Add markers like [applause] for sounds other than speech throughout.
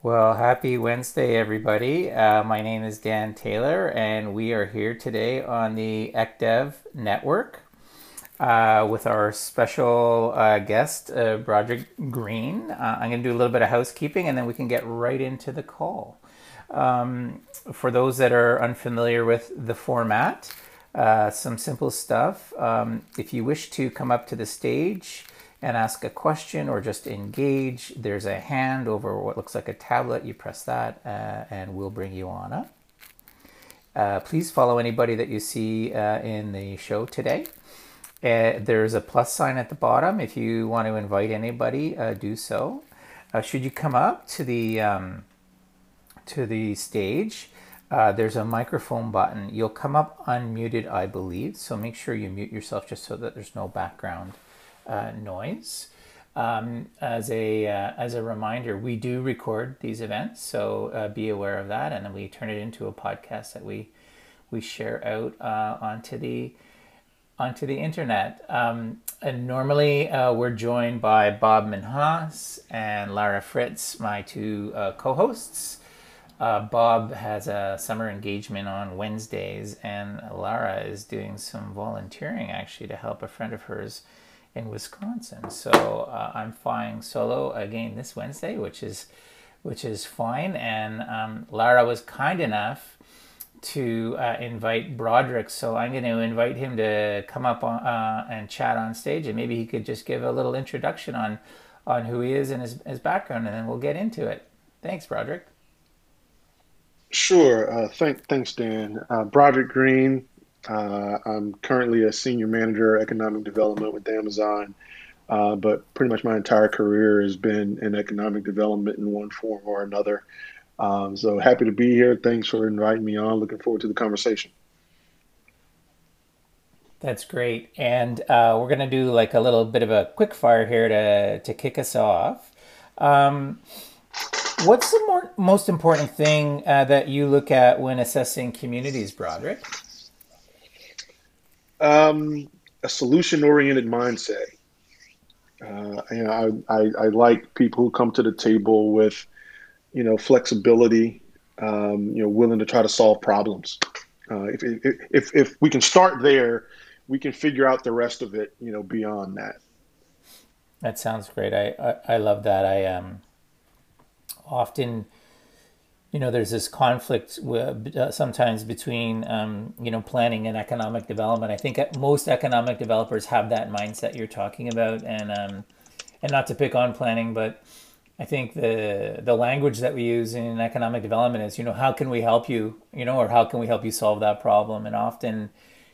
Well, happy Wednesday, everybody. Uh, my name is Dan Taylor, and we are here today on the ECDEV network uh, with our special uh, guest, uh, Broderick Green. Uh, I'm going to do a little bit of housekeeping, and then we can get right into the call. Um, for those that are unfamiliar with the format, uh, some simple stuff. Um, if you wish to come up to the stage, and ask a question or just engage, there's a hand over what looks like a tablet. You press that uh, and we'll bring you on up. Uh, please follow anybody that you see uh, in the show today. Uh, there's a plus sign at the bottom. If you want to invite anybody, uh, do so. Uh, should you come up to the um, to the stage, there's a microphone button. You'll come up unmuted, I believe. So make sure you mute yourself just so that there's no background uh, noise. Um, as a uh, as a reminder, we do record these events, so uh, be aware of that, and then we turn it into a podcast that we we share out uh, onto the onto the internet. Um, and normally uh, we're joined by Bob Minhas and Lara Fritts, my two uh, co-hosts. Bob has a summer engagement on Wednesdays, and Lara is doing some volunteering actually to help a friend of hers in Wisconsin. So uh, I'm flying solo again this Wednesday, which is which is fine. And um, Lara was kind enough to uh, invite Broderick, so I'm going to invite him to come up on, uh, and chat on stage, and maybe he could just give a little introduction on on who he is and his, his background, and then we'll get into it. Thanks, Broderick. Sure. Uh, thank, thanks, Dan. Uh, Broderick Green, uh, I'm currently a senior manager economic development with Amazon, uh, but pretty much my entire career has been in economic development in one form or another. Um, so happy to be here. Thanks for inviting me on. Looking forward to the conversation. That's great. And uh, we're going to do like a little bit of a quick fire here to, to kick us off. Um, what's the more, most important thing uh, that you look at when assessing communities, Broderick? Um, a solution-oriented mindset. Uh, you know, I, I, I, like people who come to the table with, you know, flexibility, um, you know, willing to try to solve problems. Uh, if, if, if we can start there, we can figure out the rest of it, you know, beyond that. That sounds great. I, I, I love that. I um, often you know, there's this conflict uh, sometimes between, um, you know, planning and economic development. I think most economic developers have that mindset you're talking about, and um, and not to pick on planning, but I think the the language that we use in economic development is, you know, how can we help you, you know, or how can we help you solve that problem? And often,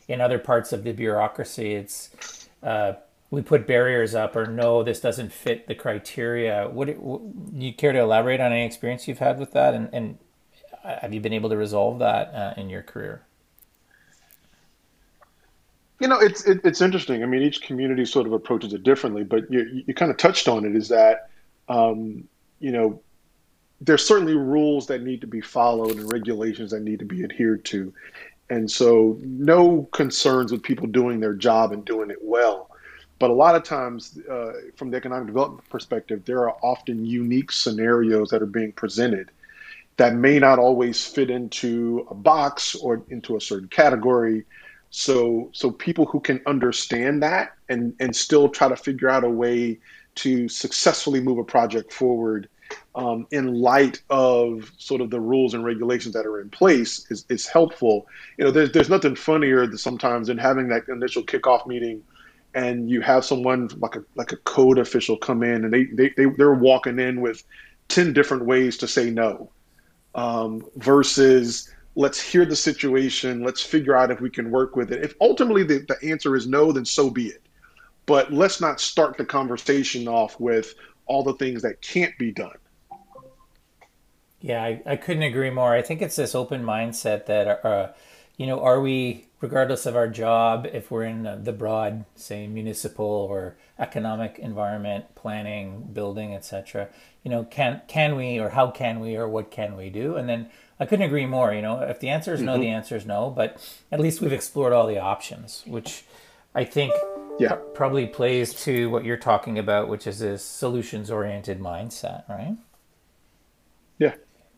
in other parts of the bureaucracy, it's uh, we put barriers up or no, this doesn't fit the criteria. Would, would you care to elaborate on any experience you've had with that, and, and have you been able to resolve that uh, in your career? You know, it's it, it's interesting. I mean, each community sort of approaches it differently, but you you kind of touched on it. Is that um, you know there's certainly rules that need to be followed and regulations that need to be adhered to, and so no concerns with people doing their job and doing it well. But a lot of times, uh, from the economic development perspective, there are often unique scenarios that are being presented that may not always fit into a box or into a certain category. So, so people who can understand that and and still try to figure out a way to successfully move a project forward um, in light of sort of the rules and regulations that are in place is, is helpful. You know, there's there's nothing funnier than sometimes than having that initial kickoff meeting and you have someone like a like a code official come in and they they, they they're walking in with 10 different ways to say no. Um, versus let's hear the situation let's figure out if we can work with it. If ultimately the, the answer is no then so be it. But let's not start the conversation off with all the things that can't be done. Yeah i, I couldn't agree more. I think it's this open mindset that uh, you know are we regardless of our job, if we're in the broad, say, municipal or economic environment, planning, building, etc., you know, can can we or how can we or what can we do? And then I couldn't agree more. You know, if the answer is no, mm-hmm. the answer is no. But at least we've explored all the options, which I think yeah. Probably plays to what you're talking about, which is this solutions oriented mindset, right? Yeah,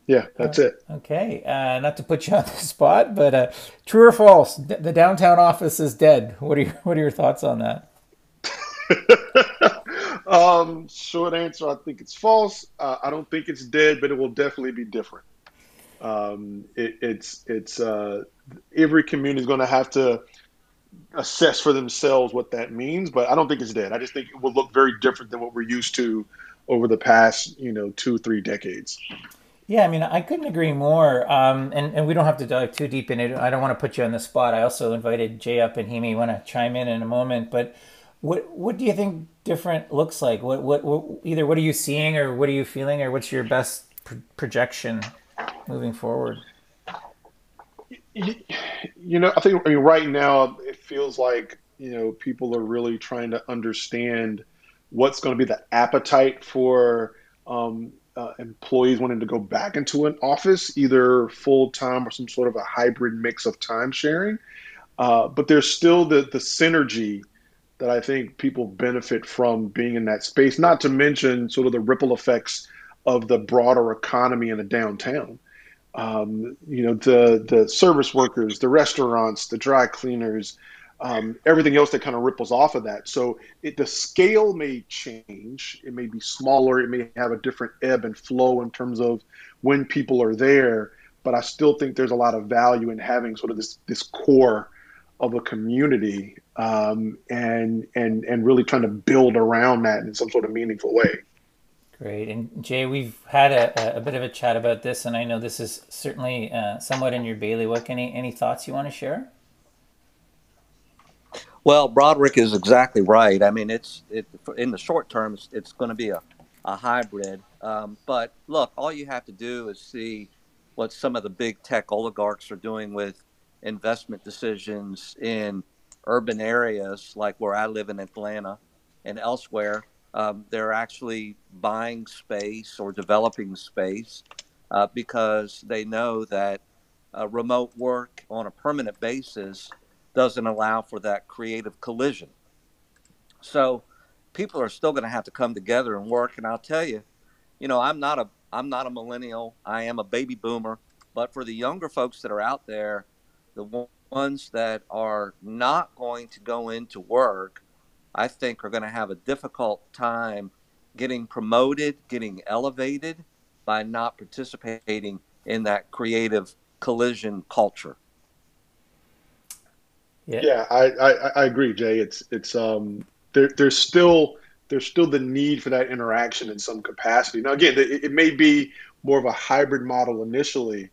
yeah, that's it. Okay, uh, not to put you [laughs] on the spot, but uh, true or false? The downtown office is dead. What are your What are your thoughts on that? [laughs] um, short answer: I think it's false. Uh, I don't think it's dead, but it will definitely be different. Um, it, it's it's uh, every community is going to have to assess for themselves what that means, but I don't think it's dead. I just think it will look very different than what we're used to over the past, you know, two three decades. Yeah, I mean, I couldn't agree more. Um, and, and we don't have to dive too deep in it. I don't want to put you on the spot. I also invited Jay up, and he may want to chime in in a moment. But what what do you think different looks like? What what, what either what are you seeing, or what are you feeling, or what's your best projection moving forward? You know, I think I mean right now it feels like you know people are really trying to understand what's going to be the appetite for um, uh, employees wanting to go back into an office, either full time or some sort of a hybrid mix of time sharing. Uh, but there's still the the synergy that I think people benefit from being in that space. Not to mention sort of the ripple effects of the broader economy in a downtown. Um, you know, the the service workers, the restaurants, the dry cleaners, um, everything else that kind of ripples off of that. So it, the scale may change. It may be smaller. It may have a different ebb and flow in terms of when people are there. But I still think there's a lot of value in having sort of this this core of a community um, and and and really trying to build around that in some sort of meaningful way. Great. And Jay, we've had a, a bit of a chat about this, and I know this is certainly uh, somewhat in your bailiwick. Any any thoughts you want to share? Well, Broderick is exactly right. I mean, it's it in the short term, it's, it's going to be a, a hybrid. Um, but look, all you have to do is see what some of the big tech oligarchs are doing with investment decisions in urban areas, like where I live in Atlanta and elsewhere. Um, they're actually buying space or developing space uh, because they know that uh, remote work on a permanent basis doesn't allow for that creative collision. So people are still going to have to come together and work. And I'll tell you, you know, I'm not a I'm not a millennial. I am a baby boomer. But for the younger folks that are out there, the ones that are not going to go into work, I think are going to have a difficult time getting promoted, getting elevated by not participating in that creative collision culture. Yeah, yeah I, I, I agree, Jay. It's it's um there there's still there's still the need for that interaction in some capacity. Now, again, it, it may be more of a hybrid model initially,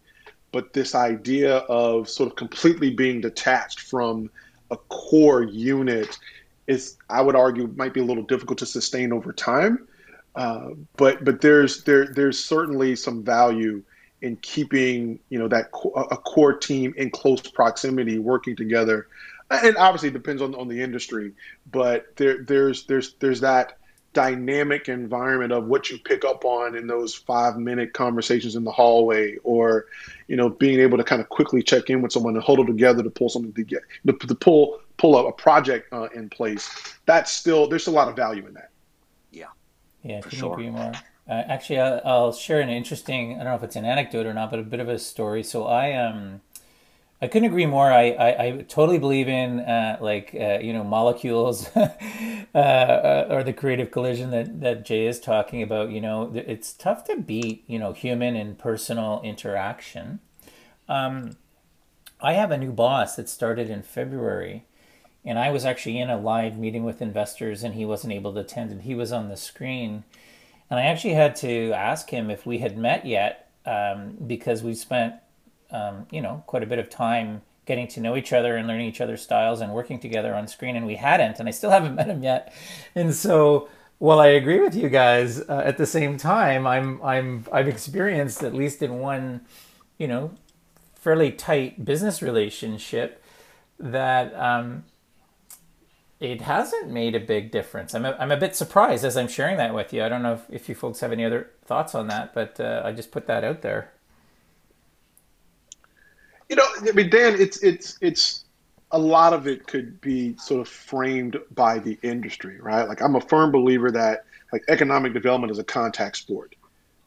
but this idea of sort of completely being detached from a core unit is, I would argue, might be a little difficult to sustain over time. Uh, but but there's there there's certainly some value in keeping you know that a core team in close proximity working together. And obviously it depends on, on the industry but there there's there's there's that dynamic environment of what you pick up on in those five minute conversations in the hallway or you know being able to kind of quickly check in with someone and huddle together to pull something to get to, to pull pull a, a project uh, in place. That's still there's a lot of value in that. Yeah. Yeah for sure. agree more uh, actually, I'll, I'll, share an interesting. I don't know if it's an anecdote or not, but a bit of a story. So I um, I couldn't agree more. I I, I totally believe in uh, like uh, you know molecules [laughs] uh, uh, or the creative collision that that Jay is talking about. You know, it's tough to beat you know human and personal interaction. Um, I have a new boss that started in February. And I was actually in a live meeting with investors, and he wasn't able to attend, and he was on the screen and I actually had to ask him if we had met yet um, because we spent, um, you know, quite a bit of time getting to know each other and learning each other's styles and working together on screen. And we hadn't, and I still [laughs] haven't met him yet. And so, while I agree with you guys, uh, at the same time, I'm I'm I've experienced at least in one, you know, fairly tight business relationship that um, it hasn't made a big difference. I'm a, I'm a bit surprised as I'm sharing that with you. I don't know if, if you folks have any other thoughts on that, but uh, I just put that out there. You know, I mean, Dan, it's it's it's a lot of it could be sort of framed by the industry, right? Like I'm a firm believer that like economic development is a contact sport.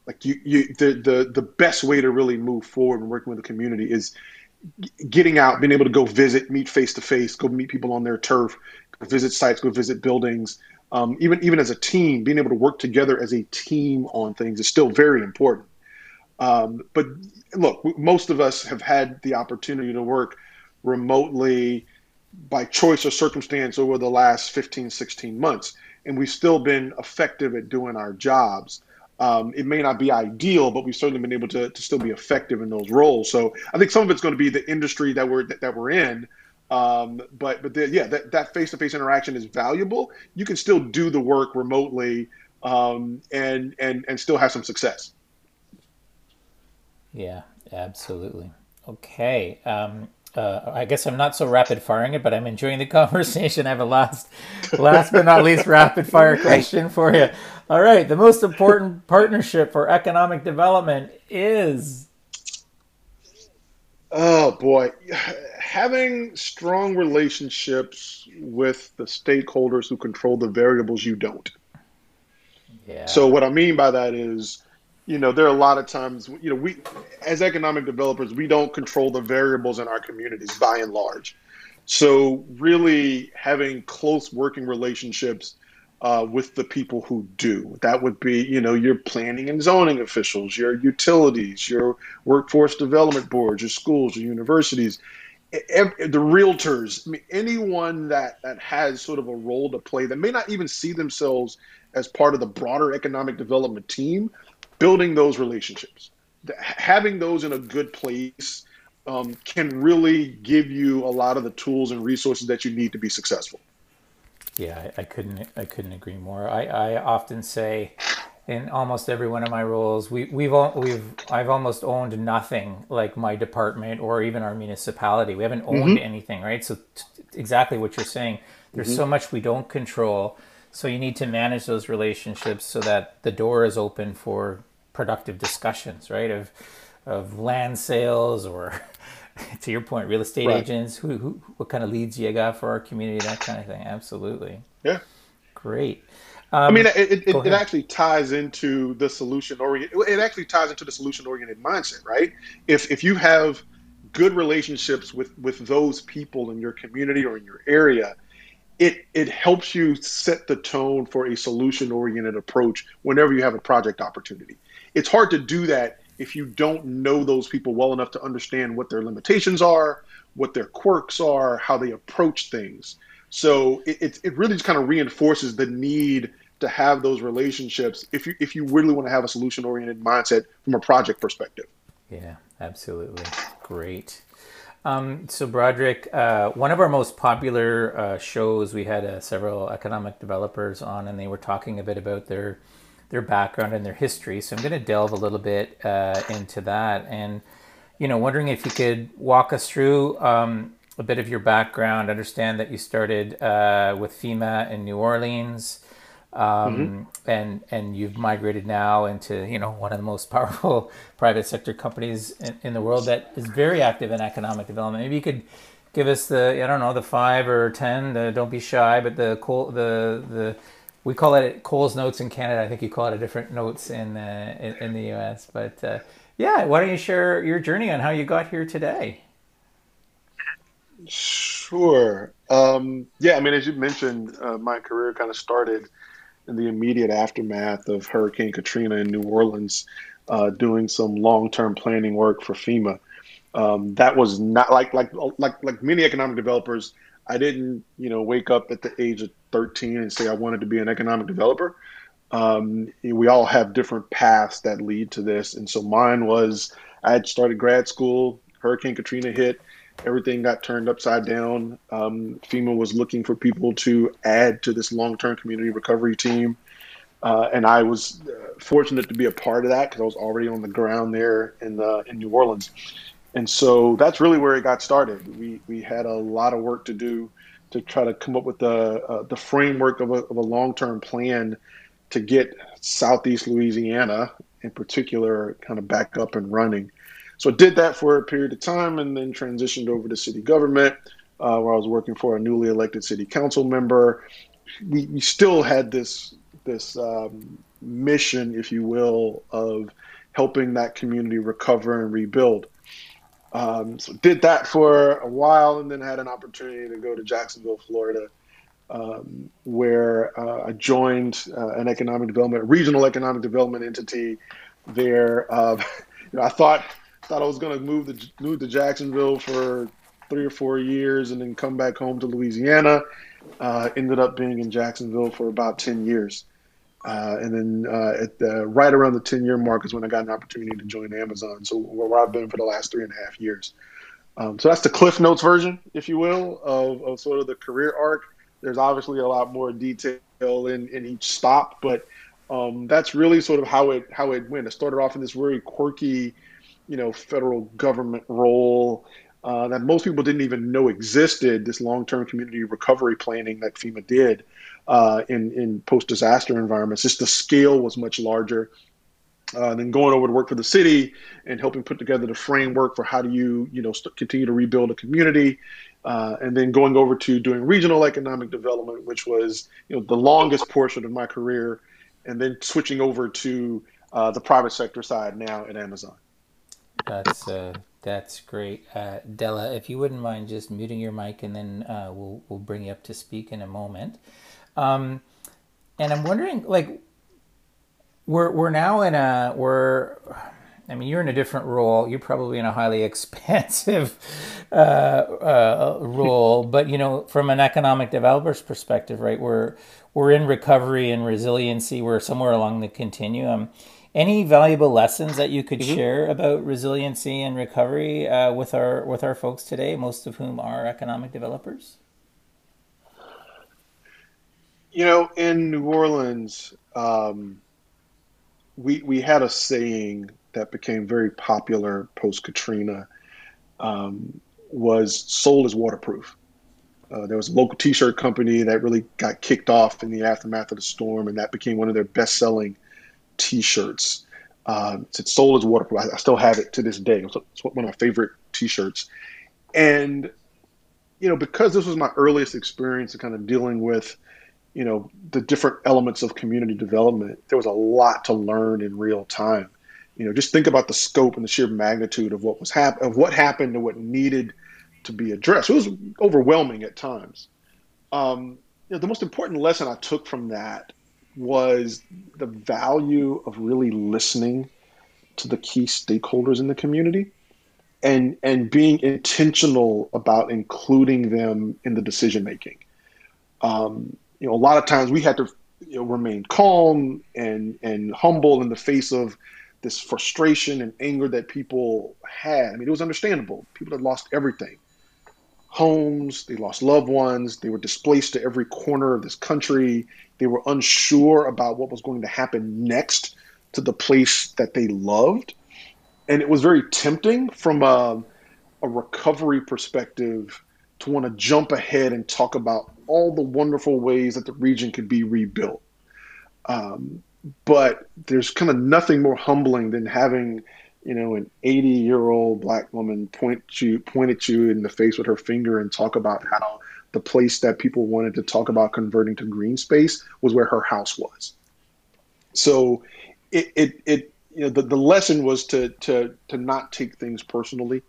like you, you the, the the best way to really move forward and working with the community is getting out, being able to go visit, meet face to face, go meet people on their turf, visit sites, go visit buildings. Um, even even as a team, being able to work together as a team on things is still very important. Um, but look, most of us have had the opportunity to work remotely by choice or circumstance over the last 15, 16 months, and we've still been effective at doing our jobs. Um, it may not be ideal, but we've certainly been able to, to still be effective in those roles. So I think some of it's going to be the industry that we're that, that we're in. Um, but but the, yeah, that that face to face interaction is valuable. You can still do the work remotely um, and and and still have some success. Yeah, absolutely. Okay. Um, uh, I guess I'm not so rapid firing it, but I'm enjoying the [laughs] conversation. I have a last, last but not least, rapid fire [laughs] question for you. All right, the most important partnership for economic development is. Oh boy, having strong relationships with the stakeholders who control the variables you don't. Yeah. So what I mean by that is you know, there are a lot of times, you know, we as economic developers, we don't control the variables in our communities by and large. So really having close working relationships uh, with the people who do. That would be, you know, your planning and zoning officials, your utilities, your workforce development boards, your schools, your universities, the realtors, I mean, anyone that, that has sort of a role to play that may not even see themselves as part of the broader economic development team, building those relationships, having those in a good place um, can really give you a lot of the tools and resources that you need to be successful. Yeah, I, I couldn't I couldn't agree more. I, I often say in almost every one of my roles, we, we've we've I've almost owned nothing like my department or even our municipality. We haven't owned mm-hmm. anything, right? So t- exactly what you're saying. There's mm-hmm. so much we don't control. So you need to manage those relationships so that the door is open for productive discussions, right? Of of land sales or [laughs] to your point, real estate right. agents. Who, who what kind of leads you got for our community? That kind of thing. Absolutely. Yeah. Great. Um, I mean, it, it, it, actually ties into the solution oriented. It actually ties into the solution oriented mindset, right? If if you have good relationships with with those people in your community or in your area, it it helps you set the tone for a solution oriented approach whenever you have a project opportunity. It's hard to do that if you don't know those people well enough to understand what their limitations are, what their quirks are, how they approach things. So it, it, it really just kind of reinforces the need to have those relationships if you if you really want to have a solution oriented mindset from a project perspective. Yeah, absolutely. Great. Um, so, Broderick, uh, one of our most popular uh, shows, we had uh, several economic developers on, and they were talking a bit about their their background and their history. So, I'm going to delve a little bit uh, into that, and you know, wondering if you could walk us through um, a bit of your background. Understand that you started uh, with FEMA in New Orleans um, mm-hmm. and and you've migrated now into you know one of the most [laughs] powerful private sector companies in, in, the world that is very active in economic development. Maybe you could give us the I don't know the five or ten. The, don't be shy, but the the the we call it Coles notes in Canada. I think you call it a different notes in uh, in, in, the U.S. But uh, yeah, why don't you share your journey on how you got here today? Sure. Um, yeah, I mean, as you mentioned, uh, my career kind of started in the immediate aftermath of Hurricane Katrina in New Orleans, uh, doing some long-term planning work for FEMA. Um, that was not like like like like many economic developers. I didn't, you know, wake up at the age of 13 and say I wanted to be an economic developer. Um, we all have different paths that lead to this, and so mine was I had started grad school. Hurricane Katrina hit everything got turned upside down. Um, FEMA was looking for people to add to this long-term community recovery team, uh, and I was uh, fortunate to be a part of that because I was already on the ground there in the, in New Orleans, and so that's really where it got started. We we had a lot of work to do to try to come up with the uh, the framework of a, of a long-term plan to get Southeast Louisiana in particular kind of back up and running. So I did that for a period of time and then transitioned over to city government, uh, where I was working for a newly elected city council member. We, we still had this this um, mission, if you will, of helping that community recover and rebuild. Um, so did that for a while, and then had an opportunity to go to Jacksonville, Florida, um, where uh, I joined uh, an economic development, regional economic development entity there. Uh, [laughs] you know, I thought thought I was going to move to move to Jacksonville for three or four years and then come back home to Louisiana. Uh, ended up being in Jacksonville for about ten years. Uh, and then uh, at the, right around the 10 year mark is when I got an opportunity to join Amazon. So where I've been for the last three and a half years. Um, so that's the Cliff Notes version, if you will, of, of sort of the career arc. There's obviously a lot more detail in, in each stop, but um, that's really sort of how it how it went. It started off in this very quirky, you know, federal government role uh, that most people didn't even know existed. This long-term community recovery planning that FEMA did uh, in in post-disaster environments. Just the scale was much larger. Uh, then going over to work for the city and helping put together the framework for how do you you know st- continue to rebuild a community, uh, and then going over to doing regional economic development, which was you know the longest portion of my career, and then switching over to uh, the private sector side now at Amazon. That's uh, that's great, uh, Della. If you wouldn't mind just muting your mic, and then uh, we'll we'll bring you up to speak in a moment. Um, and I'm wondering, like, we're we're now in a we're. I mean, you're in a different role. You're probably in a highly [laughs] expansive uh, uh, role, [laughs] but you know, from an economic developer's perspective, right? We're we're in recovery and resiliency. We're somewhere along the continuum. Any valuable lessons that you could mm-hmm. share about resiliency and recovery uh, with our with our folks today, most of whom are economic developers? You know, in New Orleans, um, we we had a saying that became very popular post Katrina. Um, was soul is waterproof. Uh, there was a local T-shirt company that really got kicked off in the aftermath of the storm, and that became one of their best-selling T-shirts. Uh, it's soul is waterproof. I, I, still have it to this day. It's, it's one of my favorite T-shirts, and you know because this was my earliest experience of kind of dealing with you know the different elements of community development there was a lot to learn in real time you know just think about the scope and the sheer magnitude of what was hap- of what happened and what needed to be addressed it was overwhelming at times um, you know the most important lesson i took from that was the value of really listening to the key stakeholders in the community and and being intentional about including them in the decision making um, you know, a lot of times we had to you know, remain calm and and humble in the face of this frustration and anger that people had. I mean, it was understandable. People had lost everything homes, they lost loved ones, they were displaced to every corner of this country. They were unsure about what was going to happen next to the place that they loved. And it was very tempting from a, a recovery perspective to want to jump ahead and talk about all the wonderful ways that the region could be rebuilt. Um, but there's kind of nothing more humbling than having, you know, an 80 year old black woman point you point at you in the face with her finger and talk about how the place that people wanted to talk about converting to green space was where her house was. So it it, it you know the, the lesson was to to to not take things personally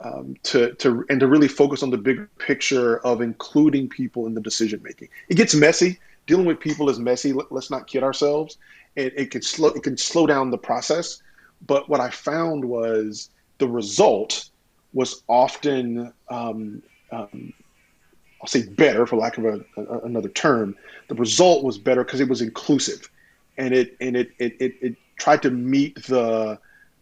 um, to to and to really focus on the big picture of including people in the decision making. It gets messy. Dealing with people is messy. Let, us not kid ourselves. It, it can slow it can slow down the process. But what I found was the result was often um, um, I'll say better for lack of a, a, another term. The result was better because it was inclusive, and it and it it, it, it tried to meet the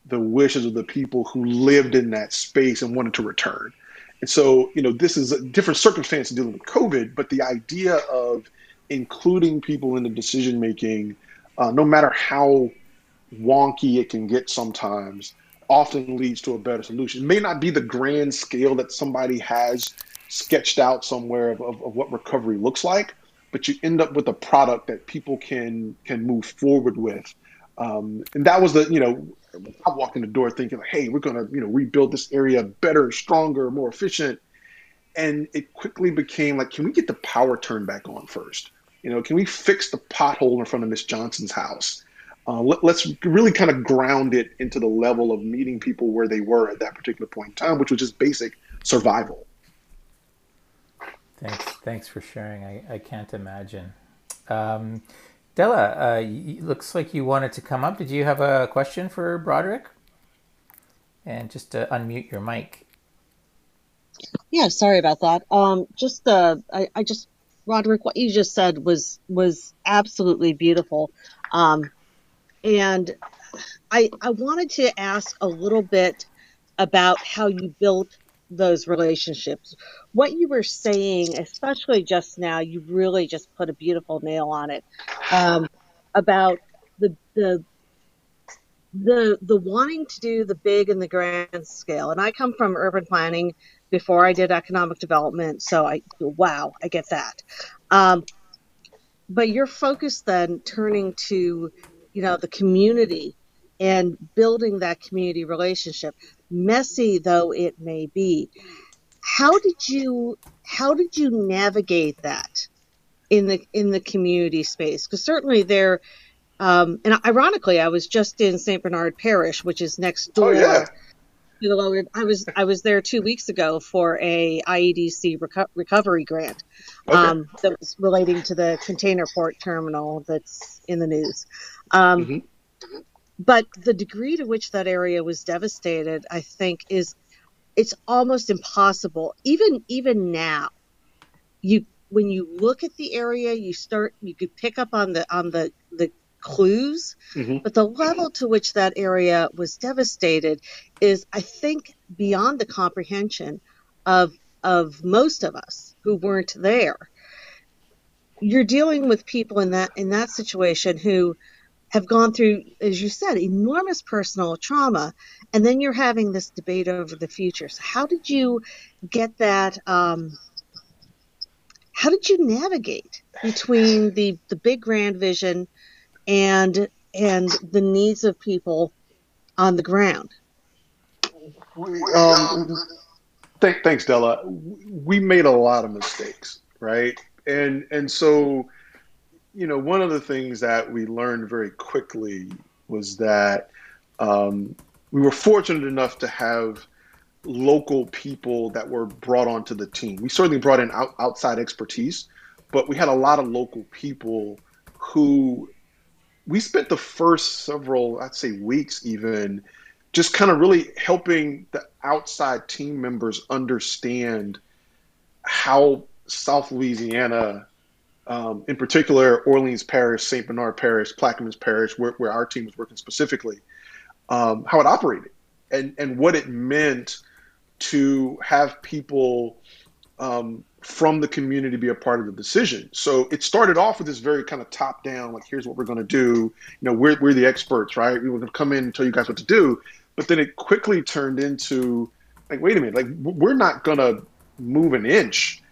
the wishes of the people who lived in that space and wanted to return. And so, you know, this is a different circumstance dealing with COVID, but the idea of including people in the decision making, uh, no matter how wonky it can get sometimes, often leads to a better solution. It may not be the grand scale that somebody has sketched out somewhere of, of, of what recovery looks like, but you end up with a product that people can can move forward with. Um, and that was the, you know, I walked in the door thinking, like, hey, we're to, you know, rebuild this area better, stronger, more efficient. And it quickly became like, can we get the power turned back on first? You know, can we fix the pothole in front of Miss Johnson's house? Uh, let, us really kind of ground it into the level of meeting people where they were at that particular point in time, which was just basic survival. Thanks, thanks for sharing. I, I can't imagine. Um, Della, uh, looks like you wanted to come up. Did you have a question for Broderick? And just to unmute your mic. Yeah, sorry about that. Um, just uh, I, I just Broderick, what you just said was was absolutely beautiful. Um, and I, I wanted to ask a little bit about how you built those relationships. What you were saying, especially just now, you really just put a beautiful nail on it um, about the the the the wanting to do the big and the grand scale. And I come from urban planning before I did economic development, so I wow, I get that. Um, but your focus then turning to you know, the community and building that community relationship, messy though it may be. How did you how did you navigate that in the in the community space? Because certainly there, um, and ironically, I was just in St. Bernard Parish, which is next door. Oh, yeah. To the lower, I was I was there two weeks ago for a IEDC reco- recovery grant okay. um, that was relating to the container port terminal that's in the news. Um, mm-hmm. But the degree to which that area was devastated, I think, is it's almost impossible. Even even now, you when you look at the area, you start you could pick up on the on the the clues, mm-hmm. but the level to which that area was devastated is, I think, beyond the comprehension of of most of us who weren't there. You're dealing with people in that in that situation who have gone through, as you said, enormous personal trauma, and then you're having this debate over the future. So, how did you get that? Um, how did you navigate between the the big grand vision and and the needs of people on the ground? Um, th- thanks, Della. We made a lot of mistakes, right? And and so you know, one of the things that we learned very quickly was that um, we were fortunate enough to have local people that were brought onto the team. We certainly brought in out, outside expertise, but we had a lot of local people who we spent the first several, I'd say, weeks even just kind of really helping the outside team members understand how South Louisiana um, in particular, Orleans Parish, St. Bernard Parish, Plaquemines Parish, where, where our team was working specifically, um, how it operated and, and what it meant to have people um, from the community be a part of the decision. So it started off with this very kind of top down, like, here's what we're going to do. You know, we're, we're the experts, right? We were going to come in and tell you guys what to do. But then it quickly turned into, like, wait a minute, like, we're not going to move an inch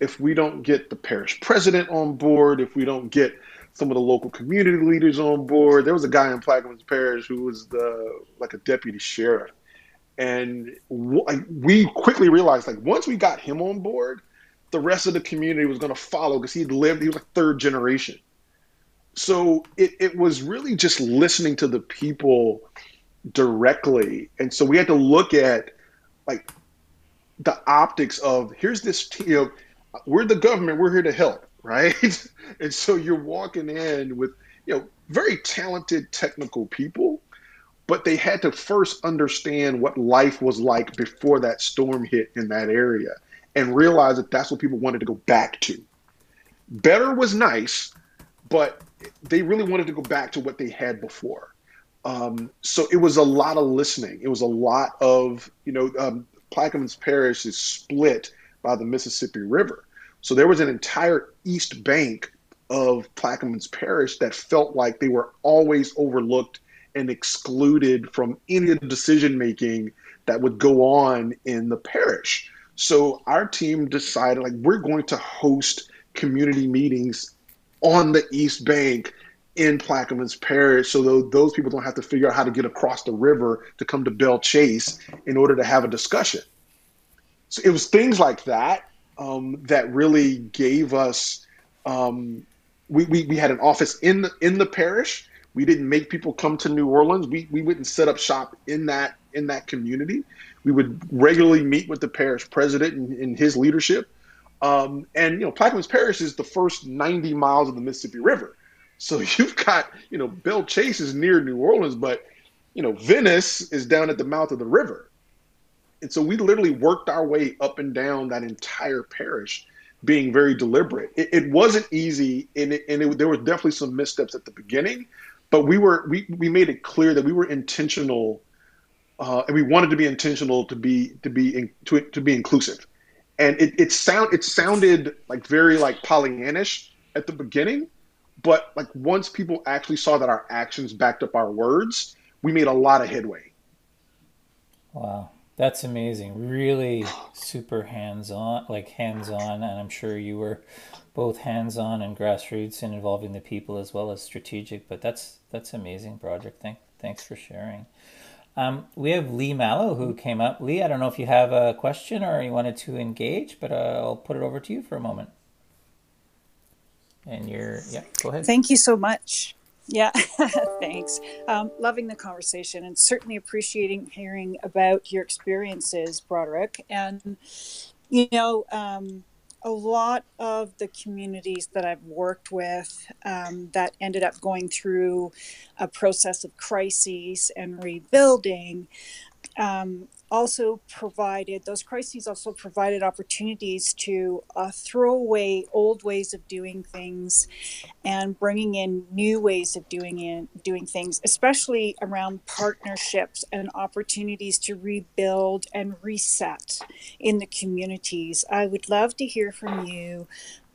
if we don't get the parish president on board, if we don't get some of the local community leaders on board, there was a guy in Plaquemines Parish who was the like a deputy sheriff, and we quickly realized like once we got him on board, the rest of the community was going to follow because he lived he was like third generation. So it, it was really just listening to the people directly, and so we had to look at like the optics of here's this you know we're the government. We're here to help, right? [laughs] and so you're walking in with, you know, very talented technical people, but they had to first understand what life was like before that storm hit in that area and realize that that's what people wanted to go back to. Better was nice, but they really wanted to go back to what they had before. Um, so it was a lot of listening. It was a lot of, you know, um, Plaquemines Parish is split by the Mississippi River. So there was an entire east bank of Plaquemines Parish that felt like they were always overlooked and excluded from any of the decision making that would go on in the parish. So our team decided like we're going to host community meetings on the East Bank in Plaquemines Parish so those people don't have to figure out how to get across the river to come to Belle Chasse in order to have a discussion. So it was things like that um, that really gave us um, we, we, we had an office in the, in the parish. We didn't make people come to New Orleans. We, we wouldn't set up shop in that in that community. We would regularly meet with the parish president and, and his leadership. Um, and you know, Plaquemines Parish is the first 90 miles of the Mississippi River. So [laughs] you've got, you know, Belle Chasse is near New Orleans, but you know, Venice is down at the mouth of the river. And so we literally worked our way up and down that entire parish, being very deliberate. It, it wasn't easy, and, it, and it, there were definitely some missteps at the beginning, but we were we, we made it clear that we were intentional, uh, and we wanted to be intentional to be to be in, to to be inclusive, and it it sound it sounded like very like Pollyannish at the beginning, but like once people actually saw that our actions backed up our words, we made a lot of headway. Wow. That's amazing. Really [sighs] super hands on, like hands on. And I'm sure you were both hands on and grassroots and involving the people as well as strategic. But that's that's amazing project. Thank, thanks for sharing. Um, we have Lee Mallow who came up. Lee, I don't know if you have a question or you wanted to engage, but uh, I'll put it over to you for a moment. And you're, yeah, go ahead. Thank you so much. Yeah, [laughs] thanks. Um, loving the conversation and certainly appreciating hearing about your experiences, Broderick. And, you know, um, a lot of the communities that I've worked with um, that ended up going through a process of crises and rebuilding um, also provided those crises also provided opportunities to uh, throw away old ways of doing things and bringing in new ways of doing in doing things especially around partnerships and opportunities to rebuild and reset in the communities. I would love to hear from you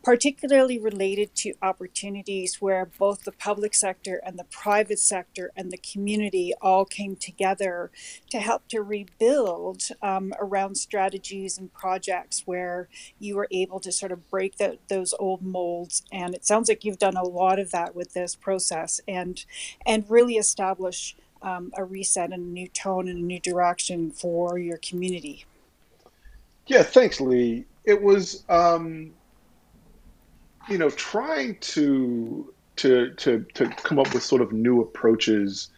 particularly related to opportunities where both the public sector and the private sector and the community all came together to help to rebuild um, around strategies and projects where you were able to sort of break the, those old molds. And it sounds like you've done a lot of that with this process and and really establish um, a reset and a new tone and a new direction for your community. Yeah, thanks, Lee. It was. Um you know, trying to to to to come up with sort of new approaches.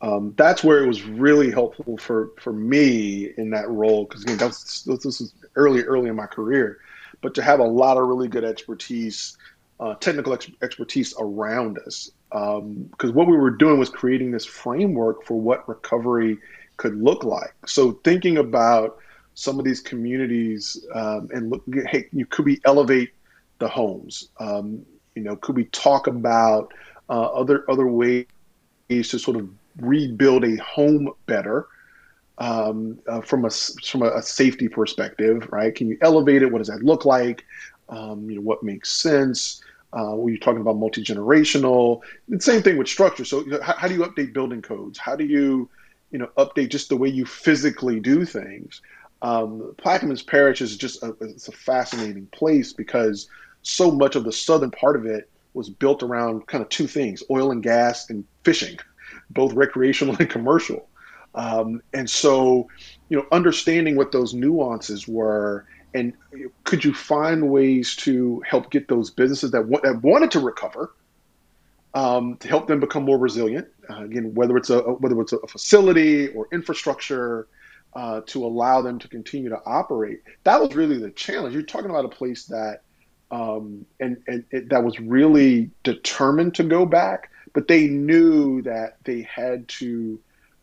Um, that's where it was really helpful for for me in that role because again, that was, this was early early in my career, but to have a lot of really good expertise, uh, technical ex- expertise around us. Because um, what we were doing was creating this framework for what recovery could look like. So thinking about some of these communities um, and look, hey, you could we elevate the homes? Um, you know, could we talk about uh, other other ways to sort of rebuild a home better um, uh, from a from a, safety perspective, right? Can you elevate it? What does that look like? Um, you know, what makes sense? Uh, when you're talking about multi generational, same thing with structure. So, you know, how, how, do you update building codes? How do you, you know, update just the way you physically do things? Um, Plaquemines Parish is just a, it's a fascinating place because so much of the southern part of it was built around kind of two things oil and gas and fishing, both recreational [laughs] and commercial. Um, and so, you know, understanding what those nuances were, and could you find ways to help get those businesses that, w- that wanted to recover um, to help them become more resilient? Uh, again, whether it's a whether it's a facility or infrastructure, uh, to allow them to continue to operate. That was really the challenge. You're talking about a place that um, and, and it, that was really determined to go back, but they knew that they had to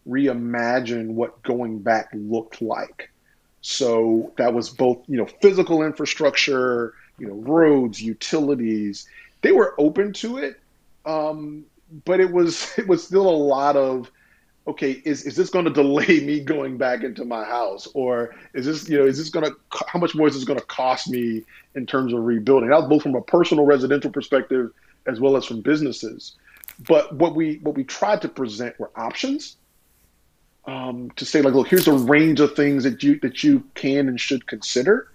reimagine what going back looked like. So that was both, you know, physical infrastructure, you know, roads, utilities. They were open to it, um, but it was [laughs] it was still a lot of okay, is, is this going to delay me going back into my house? Or is this, you know, is this going to, how much more is this going to cost me in terms of rebuilding? That was both from a personal residential perspective as well as from businesses. But what we, what we tried to present were options um, to say like, look, here's a range of things that you, that you can and should consider.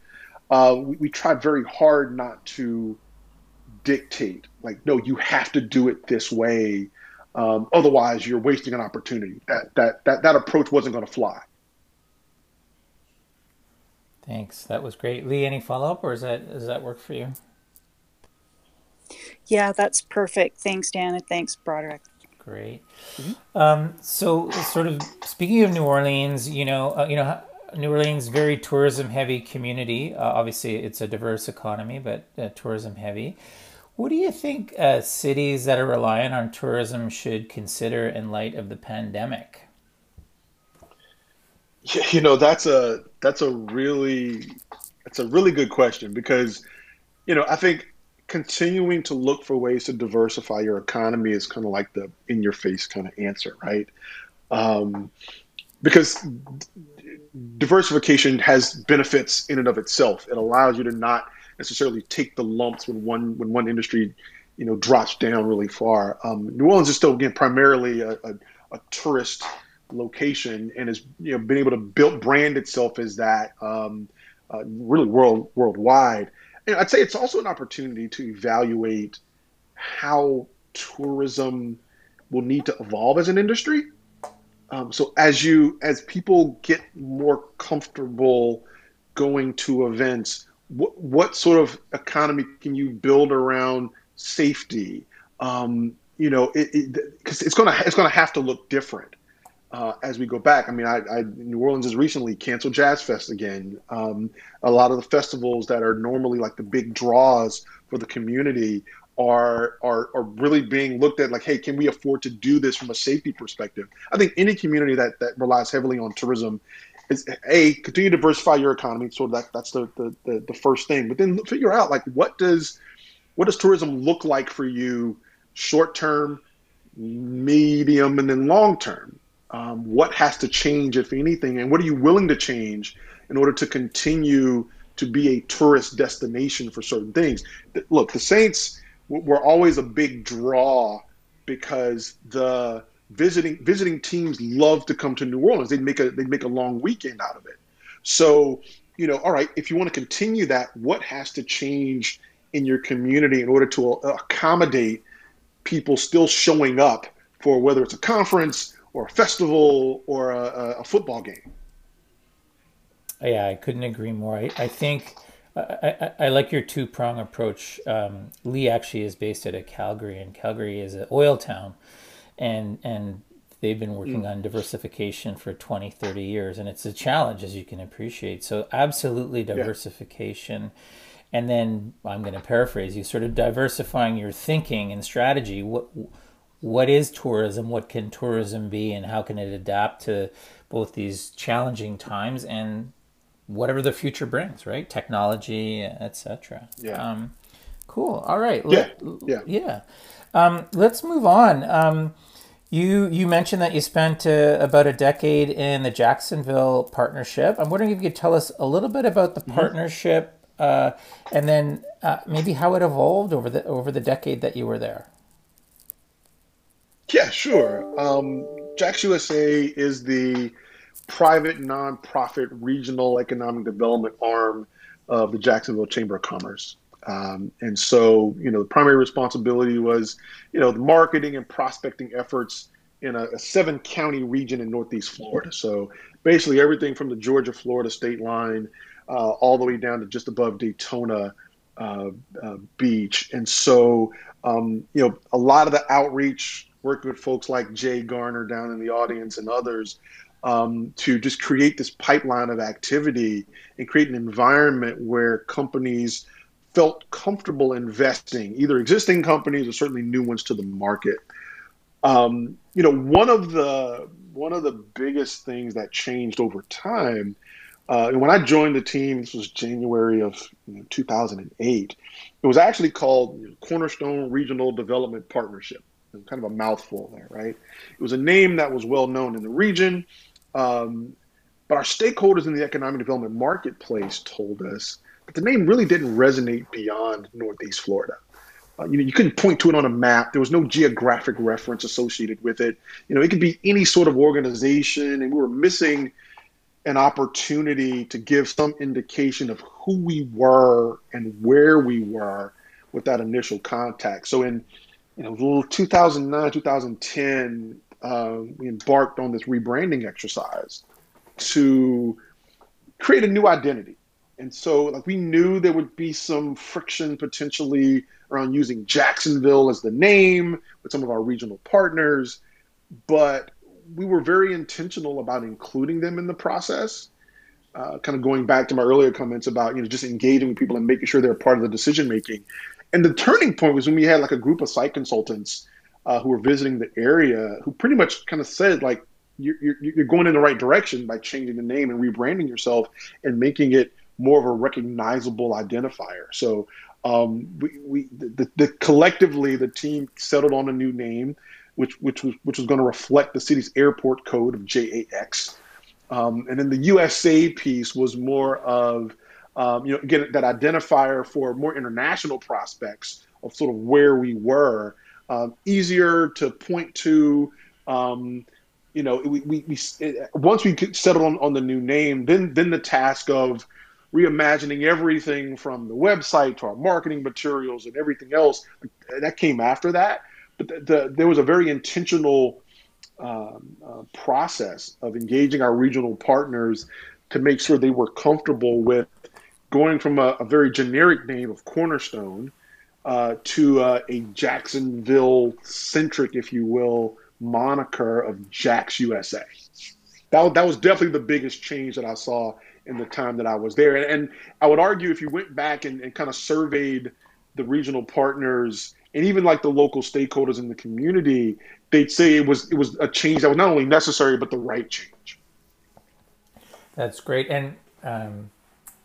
Uh, we, we tried very hard not to dictate like, no, you have to do it this way um, otherwise, you're wasting an opportunity. That that that that approach wasn't going to fly. Thanks. That was great, Lee. Any follow up, or is that does that work for you? Yeah, that's perfect. Thanks, Dan, and thanks, Broderick. Great. Mm-hmm. Um, so, sort of speaking of New Orleans, you know, uh, you know, New Orleans very tourism heavy community. Uh, obviously, it's a diverse economy, but uh, tourism heavy. What do you think uh, cities that are reliant on tourism should consider in light of the pandemic? You know, that's a that's a really that's a really good question because you know I think continuing to look for ways to diversify your economy is kind of like the in your face kind of answer, right? Um, because diversification has benefits in and of itself. It allows you to not necessarily take the lumps when one when one industry, you know, drops down really far. Um, New Orleans is still again primarily a, a, a, tourist location and has you know been able to build brand itself as that um, uh, really world worldwide. And I'd say it's also an opportunity to evaluate how tourism will need to evolve as an industry. Um, so as you as people get more comfortable going to events, what, what sort of economy can you build around safety? Um, you know, because it, it, it's gonna it's gonna have to look different uh, as we go back. I mean, I, I, New Orleans has recently canceled Jazz Fest again. Um, a lot of the festivals that are normally like the big draws for the community are are are really being looked at like, hey, can we afford to do this from a safety perspective? I think any community that that relies heavily on tourism is a continue to diversify your economy. So that that's the the, the, the first thing. But then figure out like what does what does tourism look like for you short term, medium, and then long term? Um, what has to change, if anything, and what are you willing to change in order to continue to be a tourist destination for certain things? Look, the Saints were always a big draw because the visiting visiting teams love to come to New Orleans. They'd make a they'd make a long weekend out of it. So, you know, all right, if you want to continue that, what has to change in your community in order to accommodate people still showing up for whether it's a conference or a festival or a, a football game? Yeah, I couldn't agree more. I, I think I, I, I, like your two prong approach. Um, Lee actually is based out of Calgary, and Calgary is an oil town and and they've been working mm. on diversification for 20 30 years and it's a challenge as you can appreciate. So absolutely diversification. Yeah. and then i'm going to paraphrase you sort of diversifying your thinking and strategy. What what is tourism? What can tourism be? And how can it adapt to both these challenging times and whatever the future brings right? Technology etc yeah. Um, cool. All right. Yeah. Yeah. yeah um, let's move on. Um, you you mentioned that you spent uh, about a decade in the Jacksonville partnership. I'm wondering if you could tell us a little bit about the mm-hmm. partnership, uh, and then uh, maybe how it evolved over the over the decade that you were there. Yeah, sure. Um, Jax USA is the private nonprofit regional economic development arm of the Jacksonville Chamber of Commerce. Um, and so, you know, the primary responsibility was, you know, the marketing and prospecting efforts in a, a, seven county region in Northeast Florida. So basically everything from the Georgia Florida state line uh, all the way down to just above Daytona uh, uh, Beach. And so, um, you know, a lot of the outreach, working with folks like Jay Garner down in the audience and others. Um, to just create this pipeline of activity and create an environment where companies felt comfortable investing, either existing companies or certainly new ones to the market. Um, you know, one of the one of the biggest things that changed over time, uh, and when I joined the team, this was January of you know, 2008. It was actually called Cornerstone Regional Development Partnership. Kind of a mouthful there, right? It was a name that was well known in the region, um, but our stakeholders in the economic development marketplace told us but the name really didn't resonate beyond Northeast Florida. Uh, you know, you couldn't point to it on a map. There was no geographic reference associated with it. You know, it could be any sort of organization, and we were missing an opportunity to give some indication of who we were and where we were with that initial contact. So in you know 2009, 2010, uh, we embarked on this rebranding exercise to create a new identity And so, like, we knew there would be some friction potentially around using Jacksonville as the name with some of our regional partners, but we were very intentional about including them in the process. Uh, kind of going back to my earlier comments about you know just engaging with people and making sure they're part of the decision making. And the turning point was when we had like a group of site consultants uh, who were visiting the area who pretty much kind of said like you're, you're, you're going in the right direction by changing the name and rebranding yourself and making it more of a recognizable identifier. So um, we, we the, the, collectively the team settled on a new name, which which was which was going to reflect the city's airport code of JAX. Um, and then the USA piece was more of um, you know again that identifier for more international prospects of sort of where we were, um, easier to point to. Um, you know, we, we, we once we settled on, on the new name, then then the task of reimagining everything from the website to our marketing materials and everything else. That came after that, but the, the, there was a very intentional um, uh, process of engaging our regional partners to make sure they were comfortable with going from a, a very generic name of Cornerstone uh, to uh, a Jacksonville centric, if you will, moniker of JAX USA. That, that was definitely the biggest change that I saw in the time that I was there. And, and I would argue if you went back and, and kind of surveyed the regional partners and even like the local stakeholders in the community, they'd say it was it was a change that was not only necessary but the right change. That's great, and um,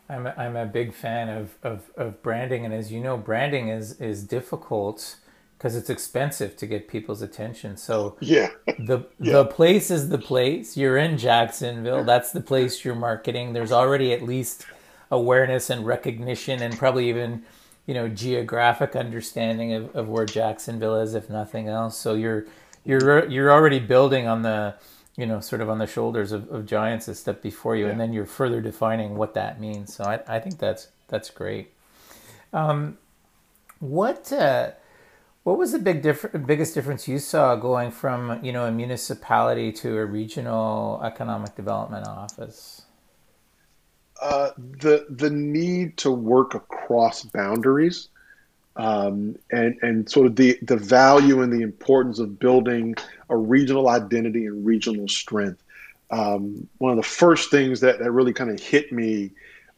I'm a, I'm a big fan of, of, of branding, and as you know, branding is is difficult because it's expensive to get people's attention. So yeah, the [laughs] yeah. the place is the place. You're in Jacksonville. That's the place you're marketing. There's already at least awareness and recognition, and probably even you know geographic understanding of, of where Jacksonville is, if nothing else. So you're you're you're already building on the you know sort of on the shoulders of, of giants that step before you, yeah. and then you're further defining what that means. So I, I think that's that's great. Um, what uh, what was the big diff- biggest difference you saw going from you know a municipality to a regional economic development office? Uh, the the need to work across boundaries, um, and and sort of the the value and the importance of building a regional identity and regional strength. Um, one of the first things that, that really kind of hit me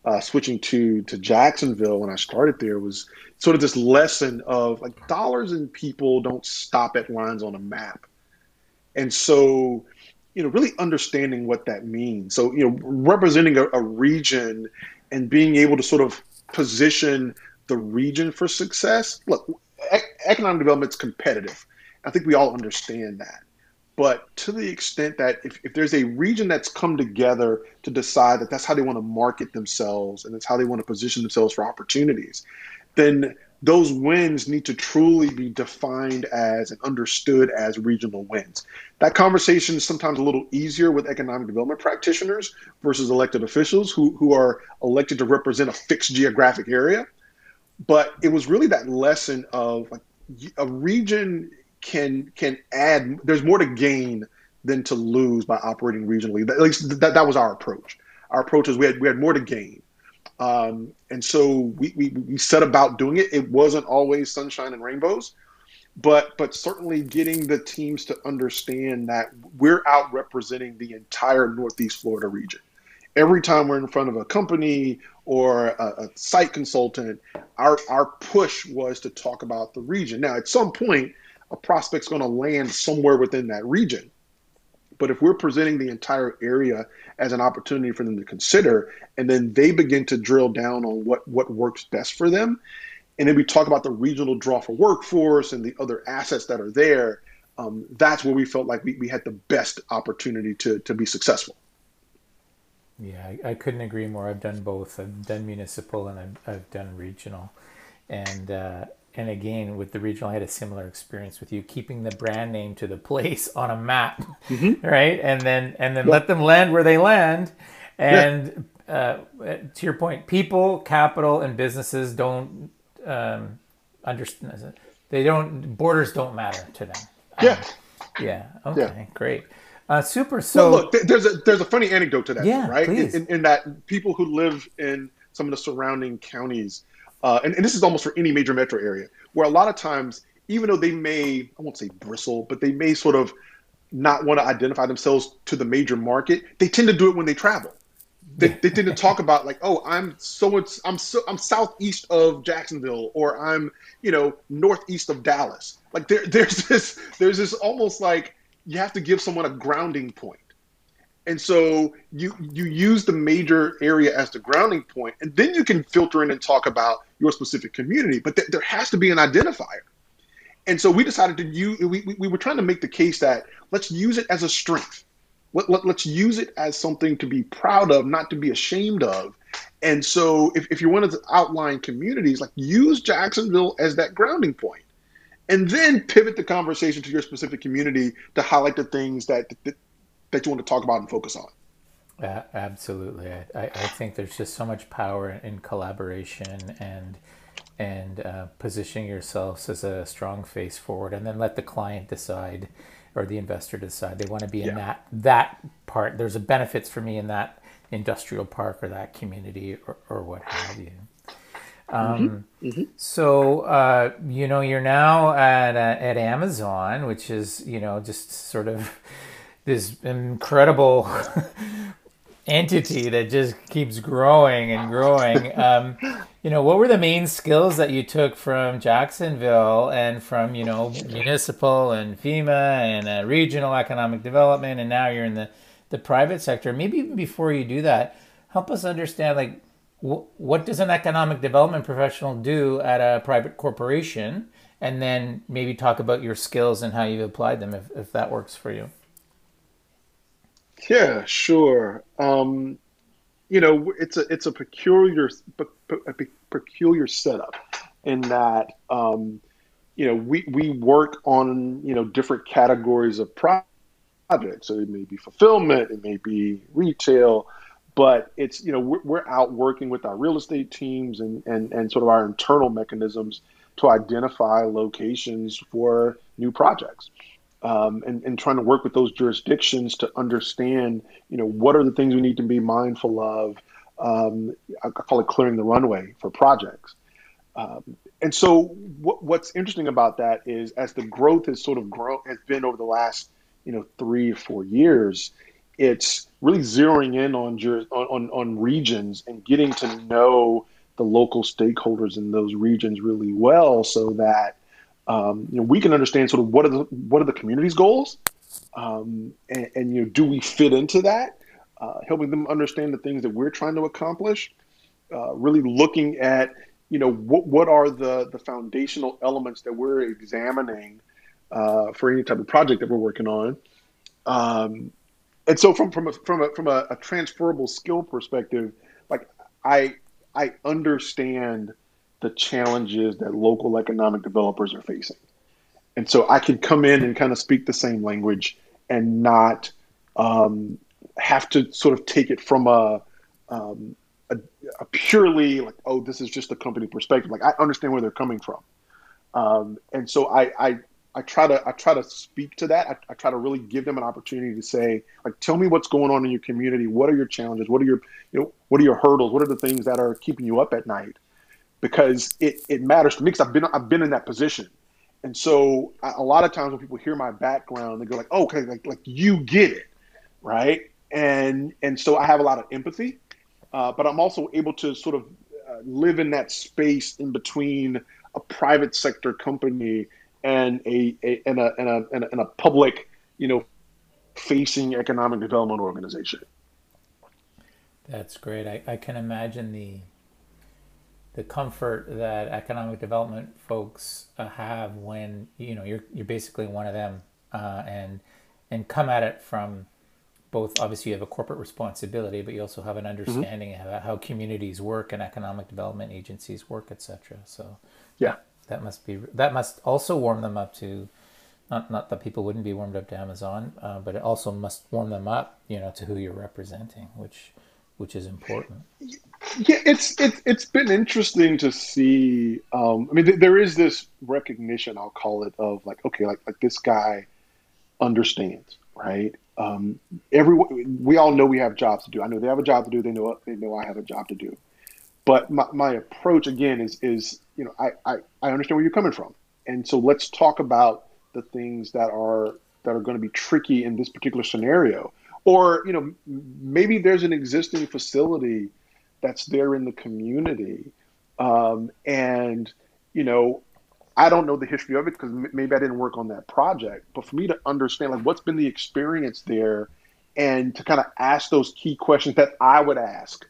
uh, switching to to Jacksonville when I started there was sort of this lesson of like dollars and people don't stop at lines on a map, and so you know really understanding what that means. So you know representing a, a region and being able to sort of position the region for success. Look, e- economic development is competitive. I think we all understand that. But to the extent that if, if there's a region that's come together to decide that that's how they want to market themselves and that's how they want to position themselves for opportunities, then those wins need to truly be defined as and understood as regional wins. That conversation is sometimes a little easier with economic development practitioners versus elected officials who, who are elected to represent a fixed geographic area. But it was really that lesson of like a region can can add. There's more to gain than to lose by operating regionally. At least that, that was our approach. Our approach is we had we had more to gain, um, and so we, we we set about doing it. It wasn't always sunshine and rainbows, but but certainly getting the teams to understand that we're out representing the entire Northeast Florida region. Every time we're in front of a company or a, a site consultant, our our push was to talk about the region. Now, at some point, a prospect's going to land somewhere within that region. But if we're presenting the entire area as an opportunity for them to consider, and then they begin to drill down on what, what works best for them, and then we talk about the regional draw for workforce and the other assets that are there, um, that's where we felt like we, we had the best opportunity to, to be successful. Yeah, I, I couldn't agree more. I've done both. I've done municipal and I've, I've done regional. And uh, and again with the regional i had a similar experience with you keeping the brand name to the place on a map mm-hmm. right? And then and then let them land where they land. And yeah. uh, to your point people capital and businesses don't um, understand they don't borders don't matter to them. Yeah. Um, yeah. Okay yeah. great. Uh, super. So well, look there's a there's a funny anecdote to that yeah, right? In, in, in that people who live in some of the surrounding counties, uh, and, and this is almost for any major metro area, where a lot of times, even though they may, I won't say bristle, but they may sort of not want to identify themselves to the major market, they tend to do it when they travel. They, they tend to talk about like, oh, I'm so I'm so I'm southeast of Jacksonville, or I'm you know northeast of Dallas. Like there [laughs] there's this there's this almost like you have to give someone a grounding point. And so you you use the major area as the grounding point, and then you can filter in and talk about your specific community. But th- there has to be an identifier. And so we decided to use. We, we were trying to make the case that let's use it as a strength. Let, let, let's use it as something to be proud of, not to be ashamed of. And so if, if you wanted to outline communities, like use Jacksonville as that grounding point and then pivot the conversation to your specific community to highlight the things that that, that you want to talk about and focus on. Uh, absolutely, I, I, think there's just so much power in collaboration and and uh, positioning yourselves as a strong face forward, and then let the client decide or the investor decide they want to be in yeah. that that part. There's a benefits for me in that industrial park or that community or, or what have you. Um, mm-hmm. Mm-hmm. So uh, you know you're now at uh, at Amazon, which is you know just sort of this incredible [laughs] entity that just keeps growing and growing. Um, you know, what were the main skills that you took from Jacksonville and from you know municipal and FEMA and uh, regional economic development, and now you're in the the private sector. Maybe even before you do that, help us understand like what does an economic development professional do at a private corporation and then maybe talk about your skills and how you've applied them if, if that works for you yeah sure. Um, you know it's a it's a peculiar a peculiar setup in that um, you know we we work on you know different categories of projects. So it may be fulfillment it may be retail but it's you know we're, we're, out working with our real estate teams and, and and sort of our internal mechanisms to identify locations for new projects um, and, and trying to work with those jurisdictions to understand you know what are the things we need to be mindful of um, I call it clearing the runway for projects. Um, and so what, what's interesting about that is as the growth has sort of grown has been over the last you know three or four years it's really zeroing in on, on on regions and getting to know the local stakeholders in those regions really well, so that um, you know we can understand sort of what are the what are the community's goals, um, and, and, you know do we fit into that, uh, helping them understand the things that we're trying to accomplish, uh, really looking at you know what what are the the foundational elements that we're examining uh, for any type of project that we're working on. Um, and so from from a from a from a, a, transferable skill perspective, like I I understand the challenges that local economic developers are facing, and so I can come in and kind of speak the same language and not um, have to sort of take it from a, um, a, a purely like oh this is just a company perspective. Like I understand where they're coming from, um, and so I, I I try to I try to speak to that. I, I, try to really give them an opportunity to say, like, tell me what's going on in your community. What are your challenges? What are your you know what are your hurdles? What are the things that are keeping you up at night? Because it, it matters to me because I've been I've been in that position. And so I, a lot of times when people hear my background, they go like, oh, okay, like like you get it, right? And and so I have a lot of empathy, uh, but I'm also able to sort of uh, live in that space in between a private sector company and a, a and a and a and a, a public, you know, facing economic development organization. That's great. I, I can imagine the the comfort that economic development folks uh, have when you know you're you're basically one of them uh, and and come at it from both obviously you have a corporate responsibility but you also have an mm-hmm. understanding mm-hmm. of how communities work and economic development agencies work etc so yeah that must be that must also warm them up to not not that people wouldn't be warmed up to Amazon, uh, but it also must warm them up, you know, to who you're representing, which which is important. Yeah, it's it's it's been interesting to see. Um, I mean, th- there is this recognition, I'll call it, of like, okay, like like this guy understands, right? Um, everyone, we all know we have jobs to do. I know they have a job to do. They know they know I have a job to do. But my, my approach again is is you know I, I I understand where you're coming from, and so let's talk about the things that are that are going to be tricky in this particular scenario. Or you know maybe there's an existing facility that's there in the community, um, and you know I don't know the history of it because maybe I didn't work on that project. But for me to understand like what's been the experience there, and to kind of ask those key questions that I would ask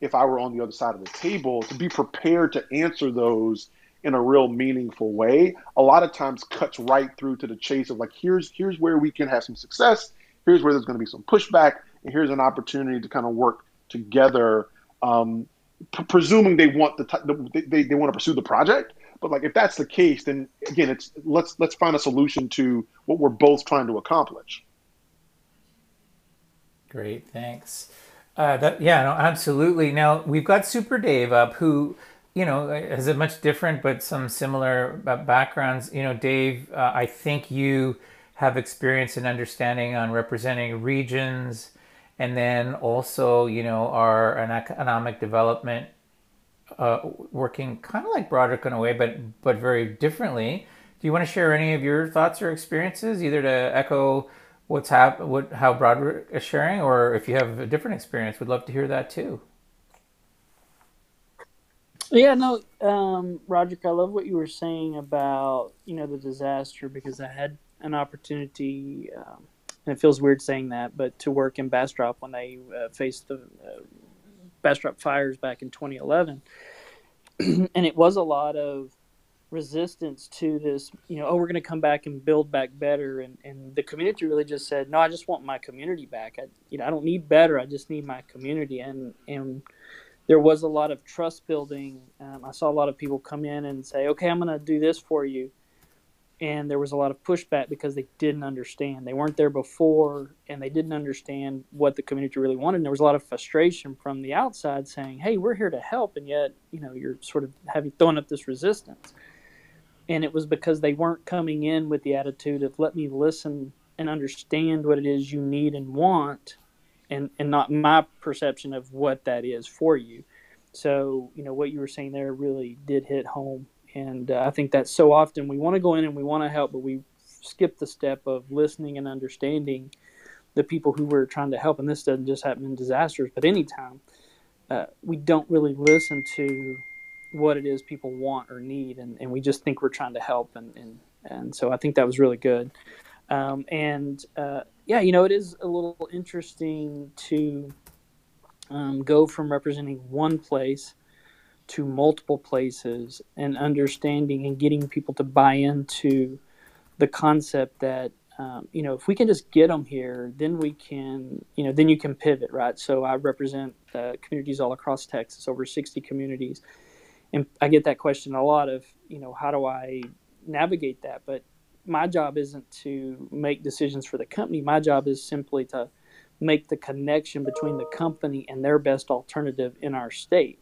if I were on the other side of the table, to be prepared to answer those in a real meaningful way, a lot of times cuts right through to the chase of like here's here's where we can have some success, here's where there's going to be some pushback, and here's an opportunity to kind of work together. Um, p- presuming they want the, t- they, they want to pursue the project, but like if that's the case, then again, it's let's let's find a solution to what we're both trying to accomplish. Great, thanks. Uh, that, yeah, no, absolutely. Now we've got Super Dave up, who you know has a much different but some similar uh, backgrounds. You know, Dave, uh, I think you have experience and understanding on representing regions, and then also you know are an economic development uh, working kind of like Broderick in a way, but but very differently. Do you want to share any of your thoughts or experiences, either to echo what's hap- what how Broderick is sharing, or if you have a different experience, we'd love to hear that too. Yeah, no, um, Broderick, I love what you were saying about you know the disaster because I had an opportunity, um, and it feels weird saying that, but to work in Bastrop when they uh, faced the uh, Bastrop fires back in 2011, [clears throat] and it was a lot of resistance to this you know oh we're going to come back and build back better. And, and the community really just said no i just want my community back. I you know i don't need better. I just need my community. And and there was a lot of trust building. Um, i saw a lot of people come in and say okay i'm going to do this for you and there was a lot of pushback because they didn't understand. They weren't there before and they didn't understand what the community really wanted. And there was a lot of frustration from the outside saying hey we're here to help and yet you know you're sort of having thrown up this resistance? And it was because they weren't coming in with the attitude of let me listen and understand what it is you need and want and and not my perception of what that is for you. So you know what you were saying there really did hit home and uh, i think that so often we want to go in and we want to help but we skip the step of listening and understanding the people who we're trying to help and this doesn't just happen in disasters but anytime uh, we don't really listen to what it is people want or need, and, and we just think we're trying to help, and and, and so I think that was really good. Um, and uh, yeah, you know, it is a little interesting to um, go from representing one place to multiple places and understanding and getting people to buy into the concept that um, you know if we can just get them here then we can you know then you can pivot right so i represent uh, communities all across texas over 60 communities and I get that question a lot of, you know, how do I navigate that? But my job isn't to make decisions for the company. My job is simply to make the connection between the company and their best alternative in our state.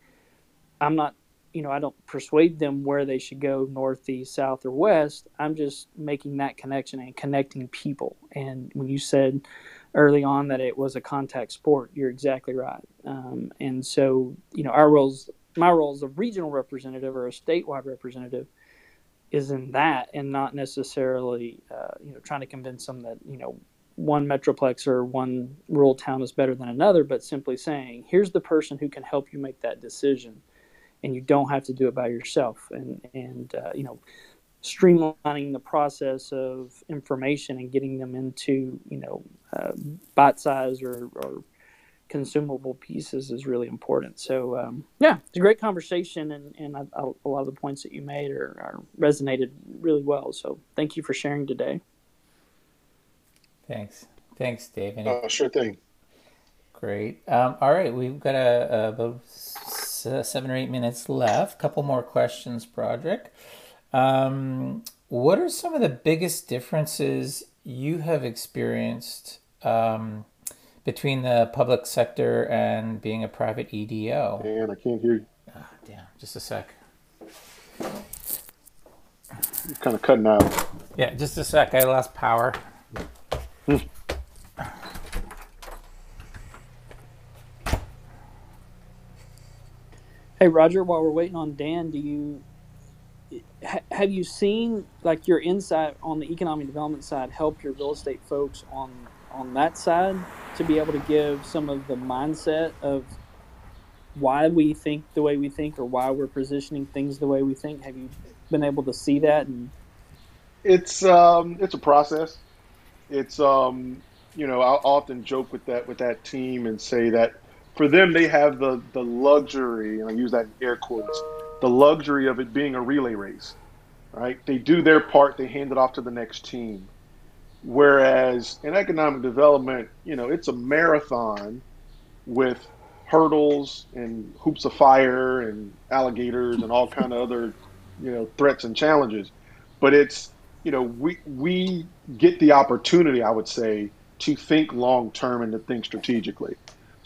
I'm not, you know, I don't persuade them where they should go northeast, south, or west. I'm just making that connection and connecting people. And when you said early on that it was a contact sport, you're exactly right. Um, and so, you know, our roles my role as a regional representative or a statewide representative is in that and not necessarily uh, you know trying to convince them that you know one metroplex or one rural town is better than another but simply saying here's the person who can help you make that decision and you don't have to do it by yourself and and uh, you know streamlining the process of information and getting them into you know uh, bite size or, or consumable pieces is really important. So um, yeah, it's a great conversation, and and I, I, a lot of the points that you made are, are, resonated really well. So thank you for sharing today. Thanks, thanks, Dave. Any... Uh, sure thing. Great. Um, all right, we've got a, a, about seven or eight minutes left. Couple more questions, Broderick. Um, what are some of the biggest differences you have experienced? Um, between the public sector and being a private EDO. And I can't hear you. Oh, damn, just a sec. You're kind of cutting out. Yeah, just a sec. I lost power. Hey Roger, while we're waiting on Dan, do you ha- have you seen like your insight on the economic development side help your real estate folks on on that side to be able to give some of the mindset of why we think the way we think or why we're positioning things the way we think? Have you been able to see that? And It's um, it's a process. It's um, you know, I often joke with that with that team and say that for them they have the the luxury, and I use that in air quotes, the luxury of it being a relay race, right? They do their part, they hand it off to the next team. Whereas in economic development, you know, it's a marathon with hurdles and hoops of fire and alligators and all kind of other, you know, threats and challenges. But it's, you know, we we get the opportunity, I would say, to think long term and to think strategically.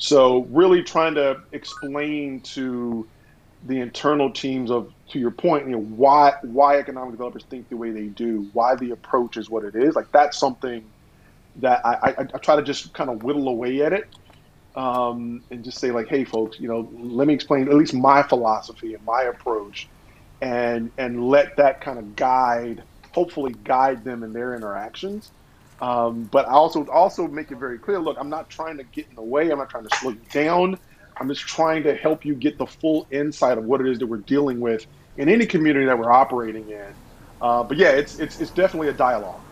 So really trying to explain to the internal teams of to your point, you know, why why economic developers think the way they do, why the approach is what it is. Like that's something that I, I, I try to just kind of whittle away at it um, and just say like, hey, folks, you know, let me explain at least my philosophy and my approach, and and let that kind of guide, hopefully guide them in their interactions. Um, but I also also make it very clear. Look, I'm not trying to get in the way. I'm not trying to slow you down. I'm just trying to help you get the full insight of what it is that we're dealing with in any community that we're operating in. Uh, but yeah, it's it's it's definitely a dialogue.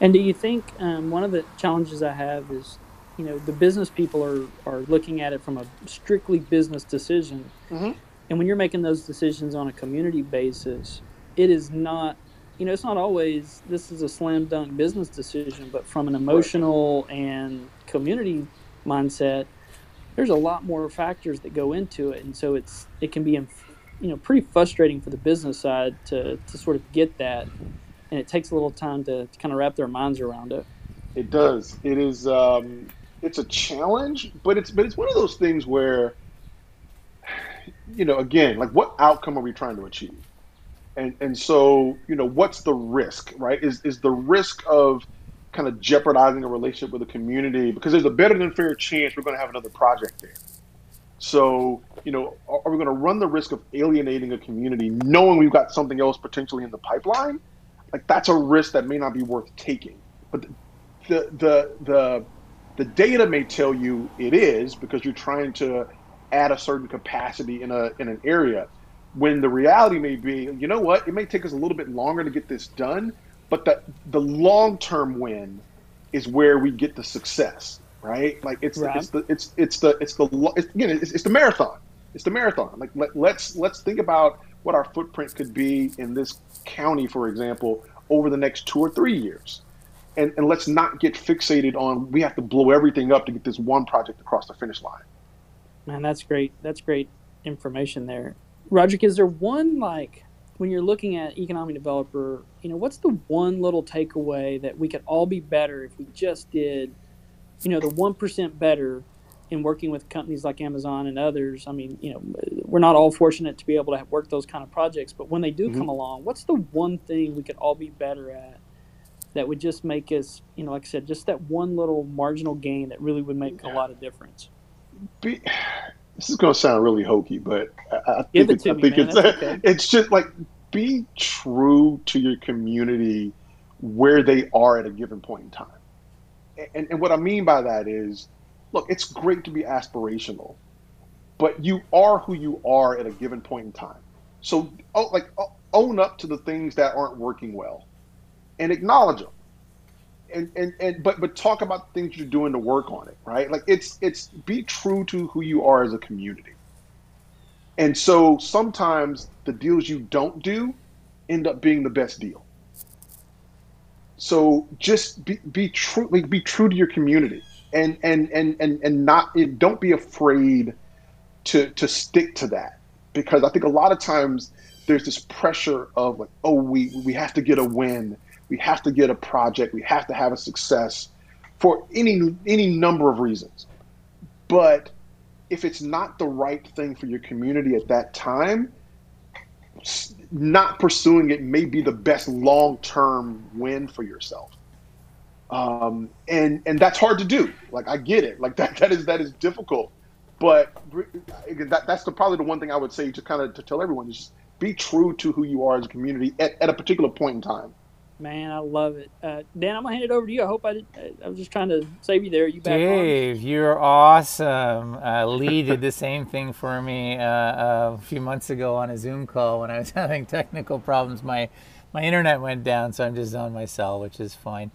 and do you think um, one of the challenges I have is, you know, the business people are are looking at it from a strictly business decision, hmm and when you're making those decisions on a community basis, it is not. You know, it's not always this is a slam dunk business decision, but from an emotional and community mindset, there's a lot more factors that go into it, and so it's it can be, you know, pretty frustrating for the business side to to sort of get that, and it takes a little time to, to kind of wrap their minds around it. It does. It is. Um, it's a challenge, but it's but it's one of those things where you know, again, like what outcome are we trying to achieve? And and so, you know, what's the risk, right? Is is the risk of kind of jeopardizing a relationship with a community because there's a better than fair chance we're going to have another project there. So, you know, are, are we going to run the risk of alienating a community knowing we've got something else potentially in the pipeline? Like that's a risk that may not be worth taking. But the the the the data may tell you it is because you're trying to add a certain capacity in a in an area when the reality may be you know what it may take us a little bit longer to get this done but the the long-term win is where we get the success right like it's the, Right. it's the it's it's the it's the it's, again it's, it's the marathon it's the marathon like let, let's let's think about what our footprint could be in this county for example over the next two or three years and, and let's not get fixated on we have to blow everything up to get this one project across the finish line. Man, that's great. That's great information there. Roger, is there one like when you're looking at economic developer, you know, what's the one little takeaway that we could all be better if we just did, you know, the one percent better in working with companies like Amazon and others? I mean, you know, we're not all fortunate to be able to work those kind of projects, but when they do Mhm. come along, what's the one thing we could all be better at that would just make us, you know, like I said, just that one little marginal gain that really would make a lot of difference? Be, this is going to sound really hokey, but I, I think it it's, I me, think it's okay. [laughs] it's just like be true to your community where they are at a given point in time. And, and what I mean by that is, look, it's great to be aspirational, but you are who you are at a given point in time. So, oh, like, oh, own up to the things that aren't working well and acknowledge them and and and but but talk about things you're doing to work on it right? Like it's it's be true to who you are as a community. And so sometimes the deals you don't do end up being the best deal. So just be be true like be true to your community and and and and, and not don't be afraid to to stick to that. Because I think a lot of times there's this pressure of like, oh, we we have to get a win, we have to get a project, we have to have a success for any any number of reasons. But if it's not the right thing for your community at that time, not pursuing it may be the best long term win for yourself. Um, and and that's hard to do. Like I get it. Like [laughs] that that is that is difficult but that, that's the probably the one thing I would say to kind of to tell everyone is just be true to who you are as a community at, at a particular point in time. Man, I love it. Uh, Dan, I'm gonna hand it over to you. I hope I did. I was just trying to save you there. You back Dave, on? you're awesome. Uh, Lee did the same thing for me uh, a few months ago on a Zoom call when I was [laughs] having technical problems. My my internet went down, so I'm just on my cell, which is fine.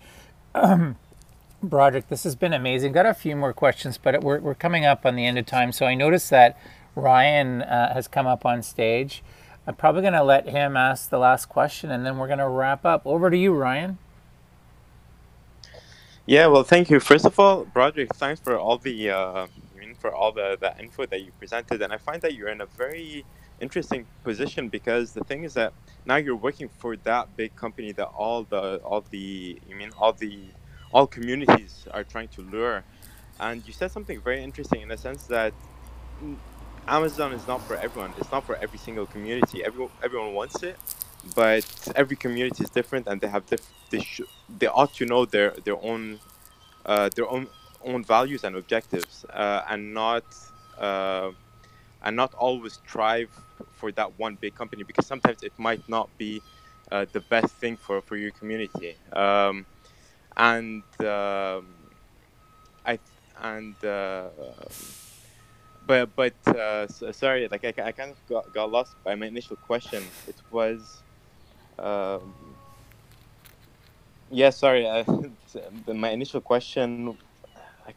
Um, [clears throat] Broderick, this has been amazing. Got a few more questions, but we're we're coming up on the end of time. So I noticed that Ryan uh, has come up on stage. I'm probably going to let him ask the last question and then we're going to wrap up. Over to you, Ryan. Yeah, well, thank you. First of all, Broderick, thanks for all the uh, for all the, the info that you presented. And I find that you're in a very interesting position because the thing is that now you're working for that big company that all the all the you mean all the all communities are trying to lure. And you said something very interesting in the sense that Amazon is not for everyone. It's not for every single community. Everyone everyone wants it, but every community is different, and they have diff- they sh- they ought to know their their own uh, their own own values and objectives, uh, and not uh, and not always strive for that one big company because sometimes it might not be uh, the best thing for for your community. Um, and um, I and uh, but but uh, sorry, like I, I kind of got, got lost by my initial question. It was, um, yeah, sorry. Uh, [laughs] my initial question, I